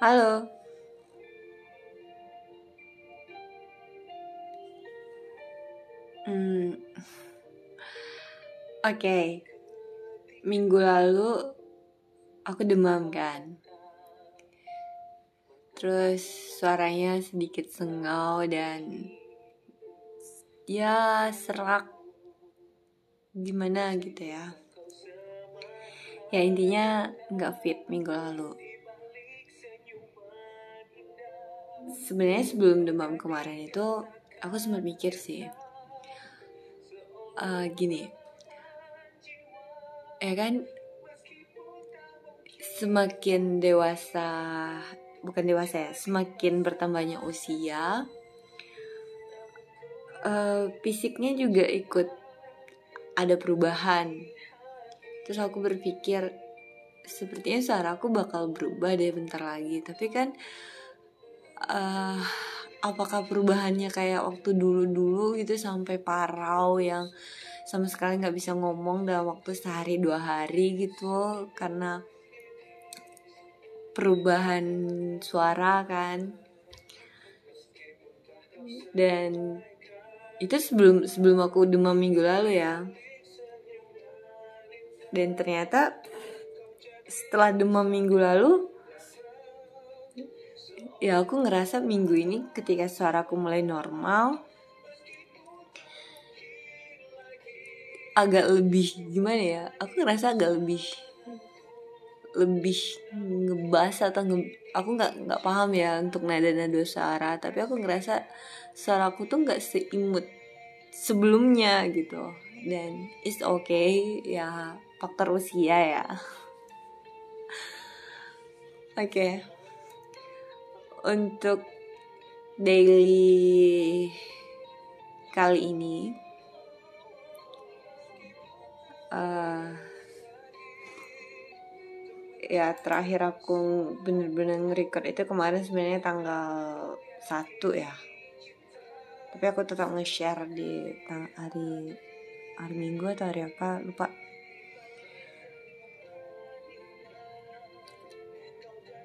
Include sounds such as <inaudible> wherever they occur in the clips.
Halo. Hmm. Oke. Okay. Minggu lalu aku demam kan. Terus suaranya sedikit sengau dan ya serak gimana gitu ya ya intinya nggak fit minggu lalu sebenarnya sebelum demam kemarin itu aku sempat mikir sih uh, gini ya kan semakin dewasa bukan dewasa ya semakin bertambahnya usia uh, fisiknya juga ikut ada perubahan. Terus aku berpikir sepertinya suara aku bakal berubah deh bentar lagi. Tapi kan uh, apakah perubahannya kayak waktu dulu-dulu gitu sampai parau yang sama sekali nggak bisa ngomong dalam waktu sehari dua hari gitu? Karena perubahan suara kan. Dan itu sebelum sebelum aku demam minggu lalu ya. Dan ternyata setelah demam minggu lalu ya aku ngerasa minggu ini ketika suaraku mulai normal agak lebih gimana ya aku ngerasa agak lebih lebih ngebas atau nge, aku nggak nggak paham ya untuk nada nada suara tapi aku ngerasa suaraku tuh nggak seimut sebelumnya gitu dan it's okay ya faktor usia ya <laughs> oke okay. Untuk daily kali ini uh, ya terakhir aku bener-bener nge-record itu kemarin sebenarnya tanggal 1 ya. Tapi aku tetap nge-share di hari hari minggu atau hari apa lupa.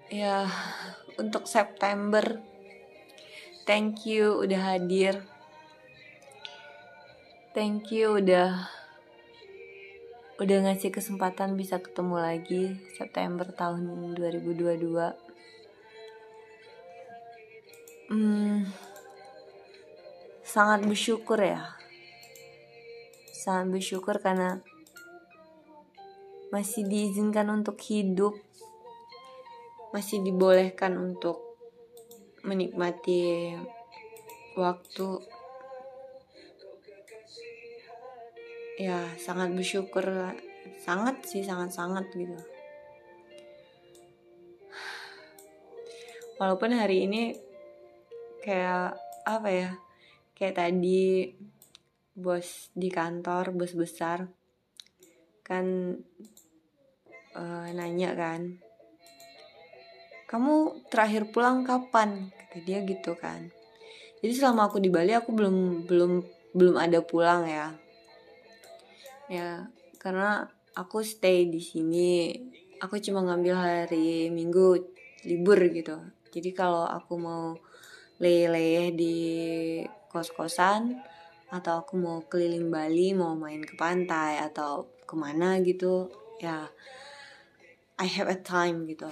Ya untuk September. Thank you udah hadir. Thank you udah udah ngasih kesempatan bisa ketemu lagi September tahun 2022 hmm, sangat bersyukur ya. Sangat bersyukur karena masih diizinkan untuk hidup masih dibolehkan untuk menikmati waktu. Ya sangat bersyukur sangat sih sangat sangat gitu. Walaupun hari ini kayak apa ya kayak tadi bos di kantor bos besar kan uh, nanya kan kamu terakhir pulang kapan? Kata dia gitu kan. Jadi selama aku di Bali aku belum belum belum ada pulang ya. Ya karena aku stay di sini. Aku cuma ngambil hari minggu libur gitu. Jadi kalau aku mau leleh di kos-kosan atau aku mau keliling Bali mau main ke pantai atau ke mana gitu ya I have a time gitu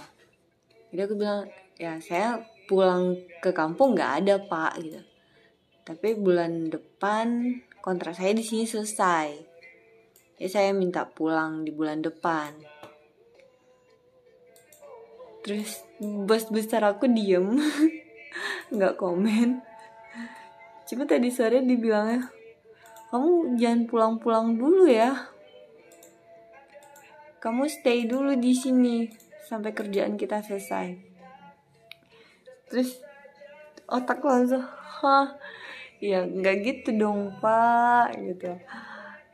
jadi aku bilang ya saya pulang ke kampung nggak ada pak gitu. Tapi bulan depan kontrak saya di sini selesai. Jadi saya minta pulang di bulan depan. Terus bos besar aku diem <laughs> nggak komen. Cuma tadi sore dibilangnya kamu jangan pulang-pulang dulu ya. Kamu stay dulu di sini sampai kerjaan kita selesai. Terus otak langsung hah? Ya nggak gitu dong pak gitu.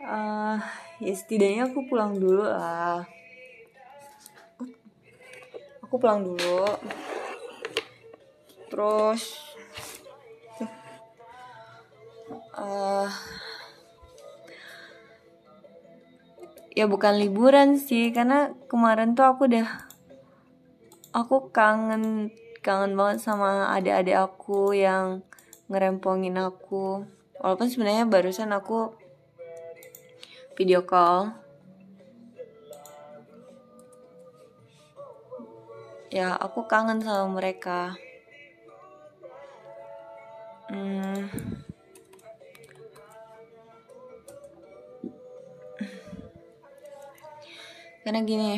Uh, ya setidaknya aku pulang dulu lah. Aku pulang dulu. Terus uh, ya bukan liburan sih karena kemarin tuh aku udah aku kangen kangen banget sama adik-adik aku yang ngerempongin aku. Walaupun sebenarnya barusan aku video call. Ya aku kangen sama mereka. Hmm. karena gini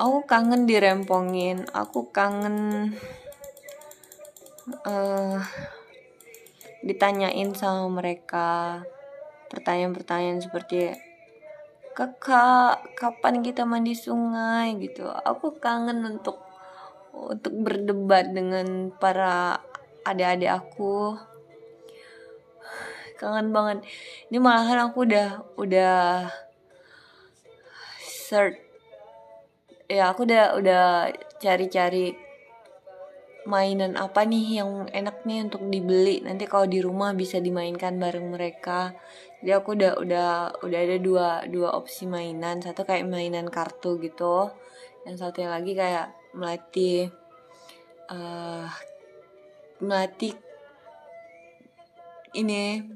aku kangen dirempongin. Aku kangen uh, ditanyain sama mereka pertanyaan-pertanyaan seperti kakak kapan kita mandi sungai? gitu. Aku kangen untuk untuk berdebat dengan para adik-adik aku. Kangen banget. Ini malahan aku udah udah search ya aku udah udah cari-cari mainan apa nih yang enak nih untuk dibeli. Nanti kalau di rumah bisa dimainkan bareng mereka. Jadi aku udah udah udah ada dua dua opsi mainan. Satu kayak mainan kartu gitu. Yang satunya lagi kayak melatih uh, melatih ini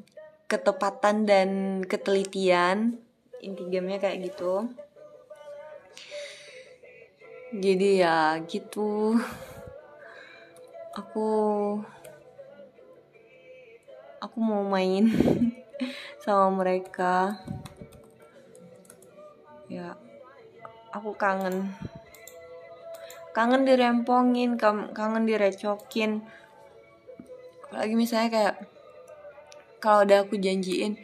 ketepatan dan ketelitian. Inti gamenya kayak gitu jadi ya gitu. Aku aku mau main <laughs> sama mereka. Ya aku kangen. Kangen dirempongin kangen direcokin. Lagi misalnya kayak kalau udah aku janjiin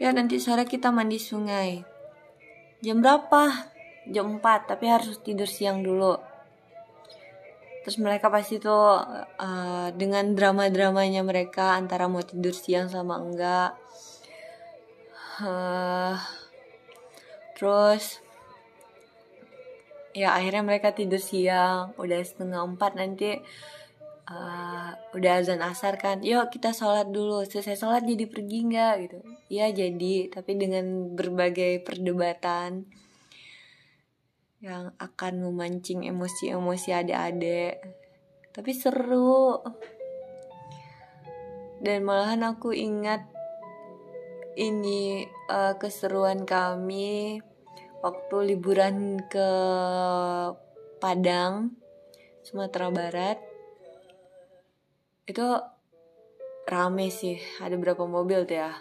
ya nanti sore kita mandi sungai. Jam berapa jam 4 tapi harus tidur siang dulu. Terus mereka pasti tuh uh, dengan drama-dramanya mereka antara mau tidur siang sama enggak. Uh, terus ya akhirnya mereka tidur siang udah setengah empat nanti uh, udah azan asar kan yuk kita sholat dulu selesai sholat jadi pergi nggak gitu. Ya jadi tapi dengan berbagai perdebatan yang akan memancing emosi-emosi adik-adik. Tapi seru. Dan malahan aku ingat ini uh, keseruan kami waktu liburan ke Padang Sumatera Barat. Itu rame sih ada berapa mobil tuh ya?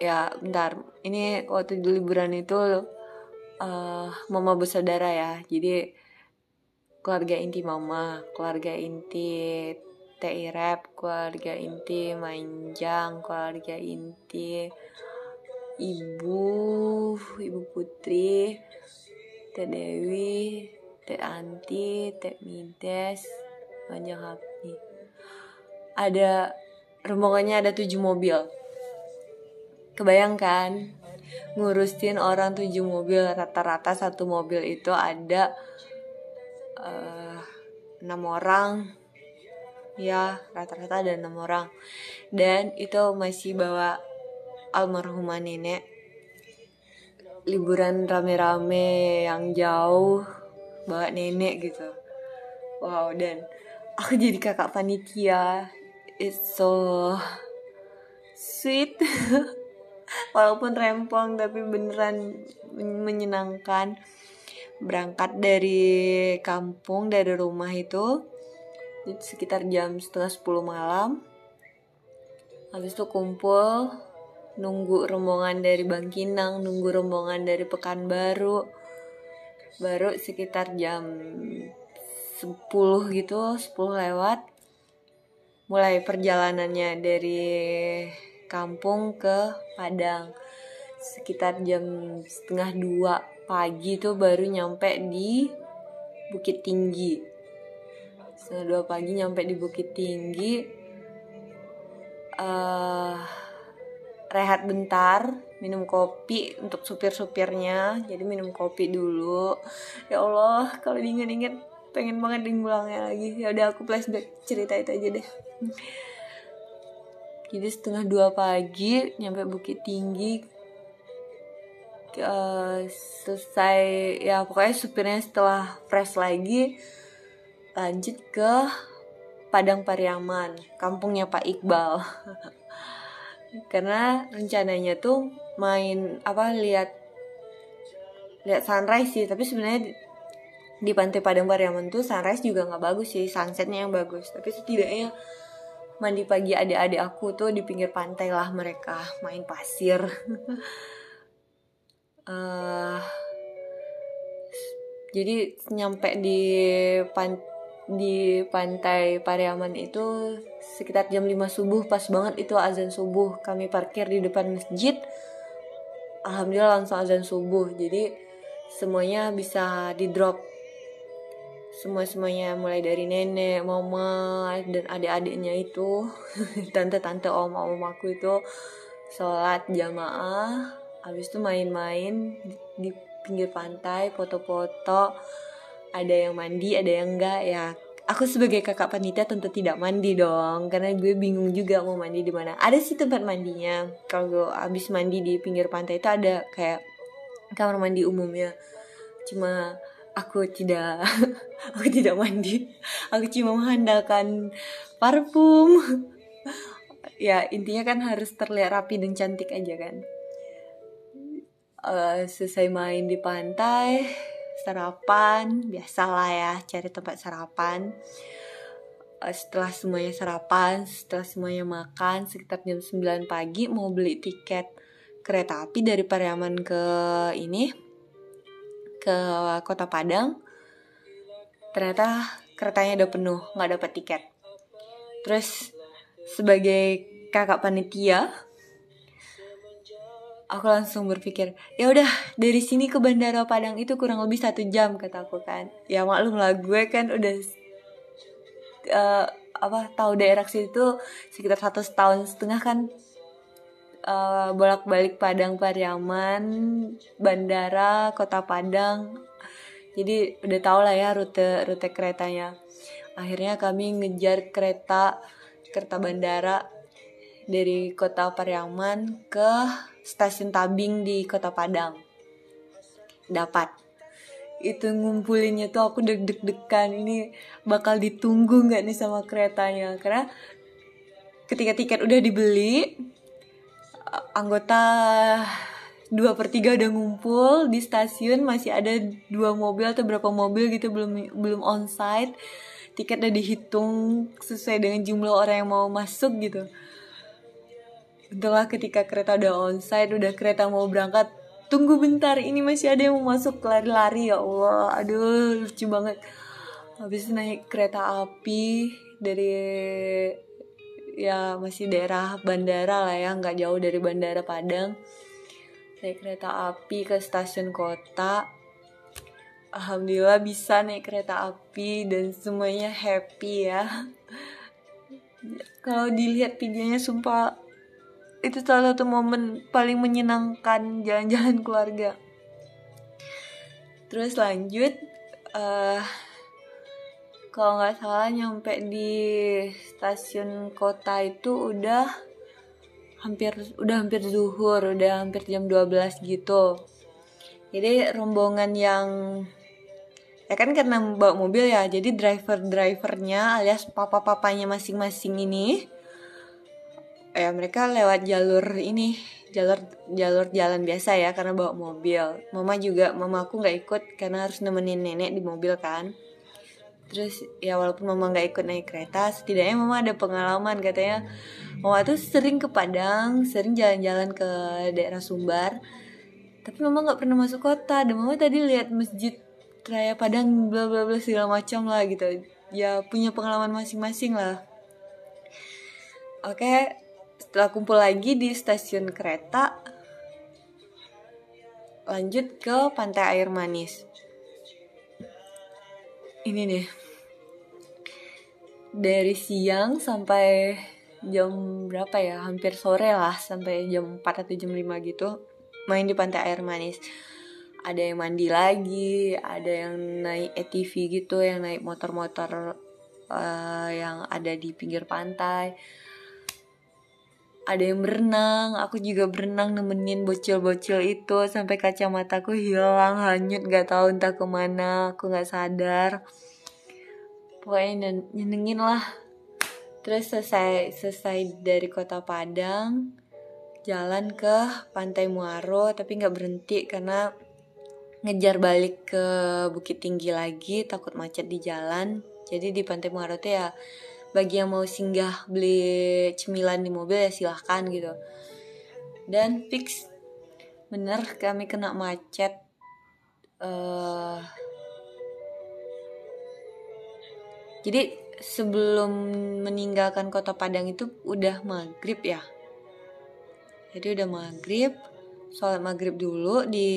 Ya bentar. Ini waktu liburan itu uh, mama bersaudara ya jadi keluarga inti mama keluarga inti TI Rap, keluarga inti Manjang, keluarga inti Ibu, Ibu Putri, Teh Dewi, Teh Anti, Teh Mides, Manjang Hapni. Ada rombongannya ada tujuh mobil. Kebayangkan ngurusin orang tujuh mobil. Rata-rata satu mobil itu ada uh, enam orang. Ya rata-rata ada enam orang. Dan itu masih bawa almarhumah nenek. Liburan rame-rame yang jauh bawa nenek gitu. Wow dan aku jadi kakak panitia. It's so sweet <laughs> walaupun rempong tapi beneran menyenangkan. Berangkat dari kampung dari rumah itu sekitar jam setengah sepuluh malam. Habis itu kumpul nunggu rombongan dari Bangkinang nunggu rombongan dari Pekanbaru. Baru sekitar jam 10 gitu 10 lewat mulai perjalanannya dari kampung ke Padang. Sekitar jam setengah dua pagi tuh baru nyampe di Bukit Tinggi. Setengah dua pagi nyampe di Bukit Tinggi. Uh, rehat bentar minum kopi untuk supir-supirnya. Jadi minum kopi dulu. Ya Allah kalau diinget-inget pengen banget diulangnya lagi. Ya udah aku flashback cerita itu aja deh jadi setengah dua pagi nyampe Bukit Tinggi uh, selesai ya pokoknya supirnya setelah fresh lagi lanjut ke Padang Pariaman kampungnya Pak Iqbal. <laughs> Karena rencananya tuh main apa lihat lihat sunrise sih tapi sebenarnya di pantai Padang Pariaman tuh sunrise juga nggak bagus sih sunsetnya yang bagus. Tapi setidaknya mandi pagi adik-adik aku tuh di pinggir pantai lah mereka main pasir. Uh, <laughs> jadi nyampe di pan di pantai Pariaman itu sekitar jam 5 subuh pas banget itu azan subuh. Kami parkir di depan masjid. Alhamdulillah langsung azan subuh. Jadi semuanya bisa di drop semua semuanya mulai dari nenek, mama dan adik-adiknya itu, <laughs> tante-tante om om aku itu sholat jamaah, habis itu main-main di, pinggir pantai, foto-foto, ada yang mandi, ada yang enggak ya. Aku sebagai kakak panitia tentu tidak mandi dong, karena gue bingung juga mau mandi di mana. Ada sih tempat mandinya. Kalau habis mandi di pinggir pantai itu ada kayak kamar mandi umumnya. Cuma aku tidak <laughs> aku tidak mandi. Aku cuma mengandalkan parfum. Ya intinya kan harus terlihat rapi dan cantik aja kan. Uh, selesai main di pantai sarapan biasalah ya cari tempat sarapan. Uh, setelah semuanya sarapan setelah semuanya makan sekitar jam 9 pagi mau beli tiket kereta api dari Pariaman ke ini ke kota Padang ternyata keretanya udah penuh nggak dapat tiket. Terus sebagai kakak panitia aku langsung berpikir ya udah dari sini ke bandara Padang itu kurang lebih satu jam kataku kan. Ya maklum lah gue kan udah uh, apa tahu daerah situ sekitar satu tahun setengah kan uh, bolak-balik Padang Pariaman, bandara, kota Padang. Jadi udah tau lah ya rute rute keretanya. Akhirnya kami ngejar kereta kereta bandara dari kota Pariaman ke stasiun Tabing di kota Padang. Dapat itu ngumpulinnya tuh aku deg-deg-degan ini bakal ditunggu nggak nih sama keretanya karena ketika tiket udah dibeli anggota dua per tiga udah ngumpul di stasiun masih ada dua mobil atau berapa mobil gitu belum belum onsite tiket udah dihitung sesuai dengan jumlah orang yang mau masuk gitu. Untunglah ketika kereta udah onsite udah kereta mau berangkat tunggu bentar ini masih ada yang mau masuk lari-lari ya Allah. Aduh lucu banget. Habis naik kereta api dari ya masih daerah bandara lah ya nggak jauh dari bandara Padang. Naik kereta api ke stasiun kota. Alhamdulillah bisa naik kereta api dan semuanya happy ya. <laughs> Kalau dilihat videonya sumpah itu salah satu momen paling menyenangkan jalan-jalan keluarga. Terus lanjut uh, kalau nggak salah nyampe di stasiun kota itu udah hampir udah hampir zuhur udah hampir jam 12 gitu. Jadi rombongan yang ya kan karena bawa mobil ya jadi driver drivernya alias papa papanya masing-masing ini ya mereka lewat jalur ini jalur jalur jalan biasa ya karena bawa mobil. Mama juga mama aku nggak ikut karena harus nemenin nenek di mobil kan terus ya walaupun mama nggak ikut naik kereta setidaknya mama ada pengalaman katanya. Mama tuh sering ke Padang sering jalan-jalan ke daerah Sumbar. Tapi mama nggak pernah masuk kota. Dan mama tadi lihat masjid raya Padang bla bla bla segala macam lah gitu. Ya punya pengalaman masing-masing lah. Oke setelah kumpul lagi di stasiun kereta lanjut ke pantai air manis ini nih. Dari siang sampai jam berapa ya? Hampir sore lah sampai jam 4 atau jam 5 gitu. Main di pantai air manis. Ada yang mandi lagi ada yang naik ATV gitu yang naik motor-motor uh, yang ada di pinggir pantai ada yang berenang aku juga berenang nemenin bocil-bocil itu sampai kacamataku hilang hanyut gak tahu entah ke mana aku nggak sadar. Pokoknya nyenengin lah. Terus selesai selesai dari kota Padang jalan ke Pantai Muaro tapi nggak berhenti karena ngejar balik ke Bukit Tinggi lagi takut macet di jalan. Jadi di Pantai Muaro tuh ya bagi yang mau singgah beli cemilan di mobil ya silahkan gitu. Dan fix bener kami kena macet uh, jadi sebelum meninggalkan kota Padang itu udah maghrib ya? Jadi udah maghrib sholat maghrib dulu di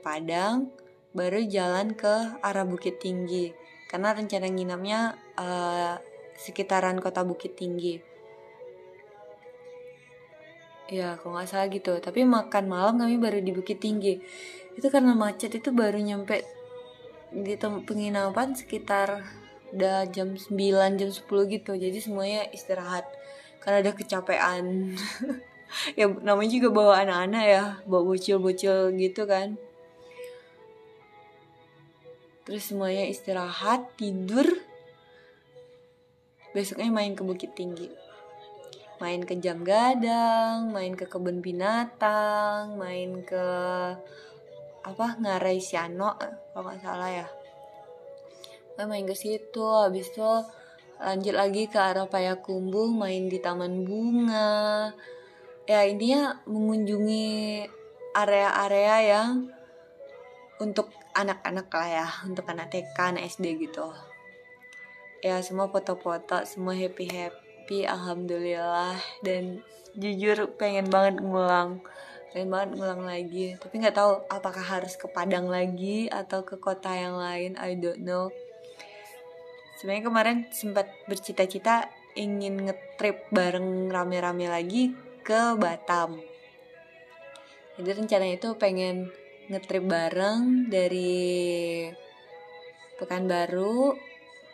Padang baru jalan ke arah Bukit Tinggi. Karena rencana nginapnya uh, sekitaran kota Bukit Tinggi. Ya kalau nggak salah gitu. Tapi makan malam kami baru di Bukit Tinggi. Itu karena macet itu baru nyampe di penginapan sekitar udah jam 9 jam 10 gitu. Jadi semuanya istirahat. Karena ada kecapean. <laughs> Ya namanya juga bawa anak-anak ya. Bawa bocil-bocil gitu kan. Terus semuanya istirahat tidur besoknya main ke Bukit Tinggi. Main ke Jam Gadang main ke kebun binatang main ke apa Ngarai Siano kalau nggak salah ya. Main ke situ habis itu lanjut lagi ke arah Payakumbuh main di taman bunga. Ya intinya mengunjungi area-area yang untuk anak-anak lah ya untuk anak TK anak SD gitu ya semua foto-foto semua happy happy alhamdulillah. Dan jujur pengen banget ngulang. Pengen banget ngulang lagi. Tapi nggak tahu apakah harus ke Padang lagi atau ke kota yang lain. I don't know. Sebenarnya kemarin sempat bercita-cita ingin ngetrip bareng rame-rame lagi ke Batam. Jadi rencananya itu pengen ngetrip bareng dari Pekanbaru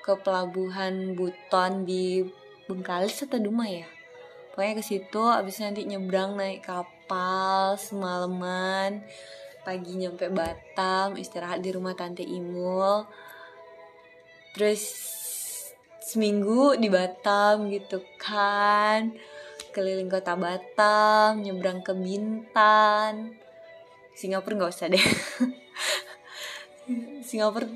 ke pelabuhan Buton di Bengkalis atau Duma ya pokoknya ke situ abis nanti nyebrang naik kapal semalaman pagi nyampe Batam istirahat di rumah tante Imul terus seminggu di Batam gitu kan keliling kota Batam, nyebrang ke Bintan. Singapura nggak usah deh. <laughs> Singapura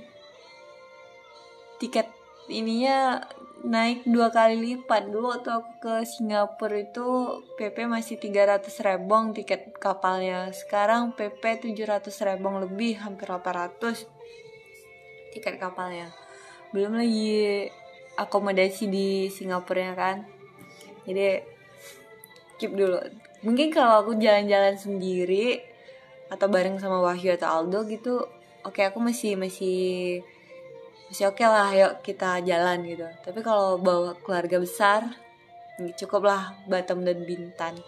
tiket ininya naik dua kali lipat. Dulu waktu aku ke Singapura itu PP masih 300 rebong tiket kapalnya. Sekarang PP 700 rebong lebih hampir 800 tiket kapalnya. Belum lagi akomodasi di Singapura ya kan? Jadi keep dulu. Mungkin kalau aku jalan-jalan sendiri atau bareng sama Wahyu atau Aldo gitu oke okay, aku masih masih masih oke okay lah yuk kita jalan gitu. Tapi kalau bawa keluarga besar cukup lah Batam dan Bintan.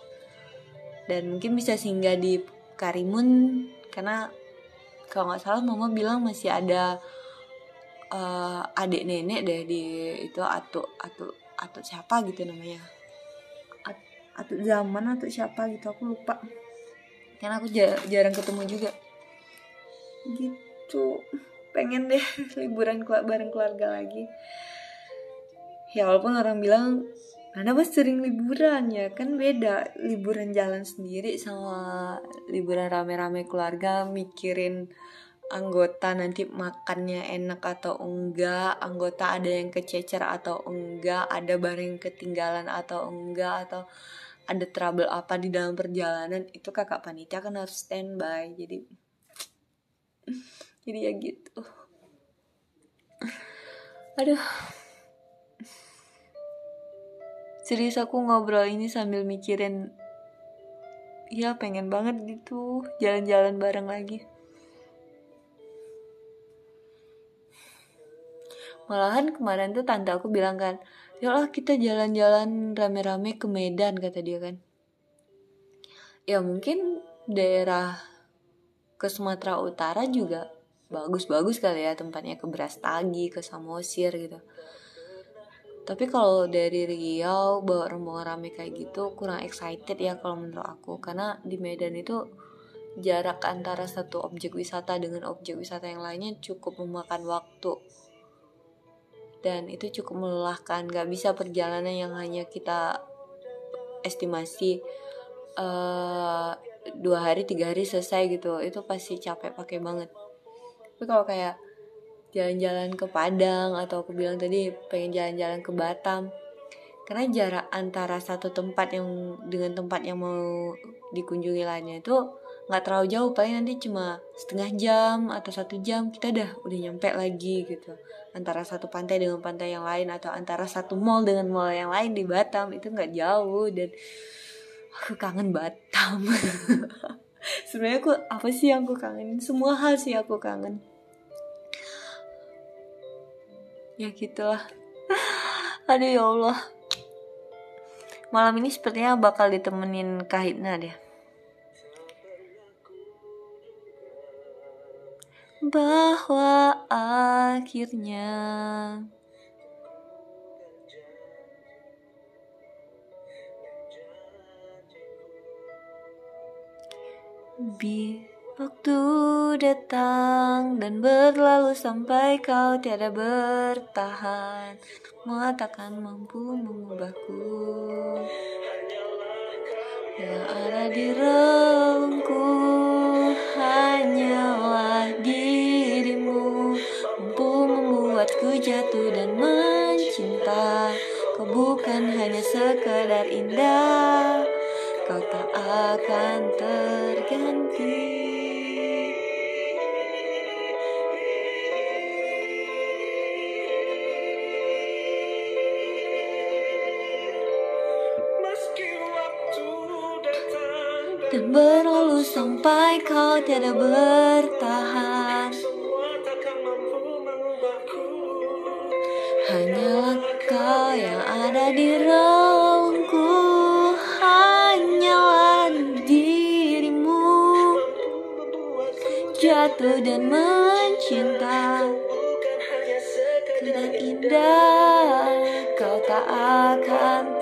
Dan mungkin bisa singgah di Karimun karena kalau nggak salah mama bilang masih ada uh, adik nenek deh di itu atau atau atau siapa gitu namanya. Atau zaman atau siapa gitu aku lupa. Karena aku jarang ketemu juga. Gitu pengen deh <laughs> liburan bareng keluarga lagi. Ya walaupun orang bilang Nana mas sering liburan ya kan beda. Liburan jalan sendiri sama liburan rame-rame keluarga mikirin anggota nanti makannya enak atau enggak anggota ada yang kececer atau enggak ada barang yang ketinggalan atau enggak atau ada trouble apa di dalam perjalanan itu kakak panitia kan harus standby. Jadi <laughs> jadi ya gitu. Aduh. Serius aku ngobrol ini sambil mikirin ya pengen banget gitu jalan-jalan bareng lagi. Malahan kemarin tuh tante aku bilang kan lah kita jalan-jalan rame-rame ke Medan kata dia kan. Ya mungkin daerah ke Sumatera Utara juga bagus-bagus kali ya tempatnya ke Brastagi ke Samosir gitu. Tapi kalau dari Riau bawa rombongan rame kayak gitu kurang excited ya kalau menurut aku. Karena di Medan itu jarak antara satu objek wisata dengan objek wisata yang lainnya cukup memakan waktu. Dan itu cukup melelahkan. Gak bisa perjalanan yang hanya kita estimasi uh, dua hari tiga hari selesai gitu. Itu pasti capek pakai banget tapi kalau kayak jalan-jalan ke Padang atau aku bilang tadi pengen jalan-jalan ke Batam karena jarak antara satu tempat yang dengan tempat yang mau dikunjungi lainnya itu nggak terlalu jauh paling nanti cuma setengah jam atau satu jam kita dah udah nyampe lagi gitu. Antara satu pantai dengan pantai yang lain atau antara satu mall dengan mall yang lain di Batam itu nggak jauh dan aku kangen Batam. <laughs> Sebenarnya aku apa sih yang aku kangen semua hal sih aku kangen ya gitulah. <laughs> Aduh ya Allah. Malam ini sepertinya bakal ditemenin Kahitna deh. Bahwa akhirnya Bi Waktu datang dan berlalu sampai kau tiada bertahan. Mengatakan mampu mengubahku. Yang ada di relungku hanyalah dirimu. Mampu membuatku jatuh dan mencinta. Kau bukan hanya sekedar indah. Kau tak akan terganti Dan berlalu sampai kau tiada bertahan. Hanyalah kau yang ada di relungku Hanyalah dirimu. Jatuh dan mencinta. Karena indah Kau tak akan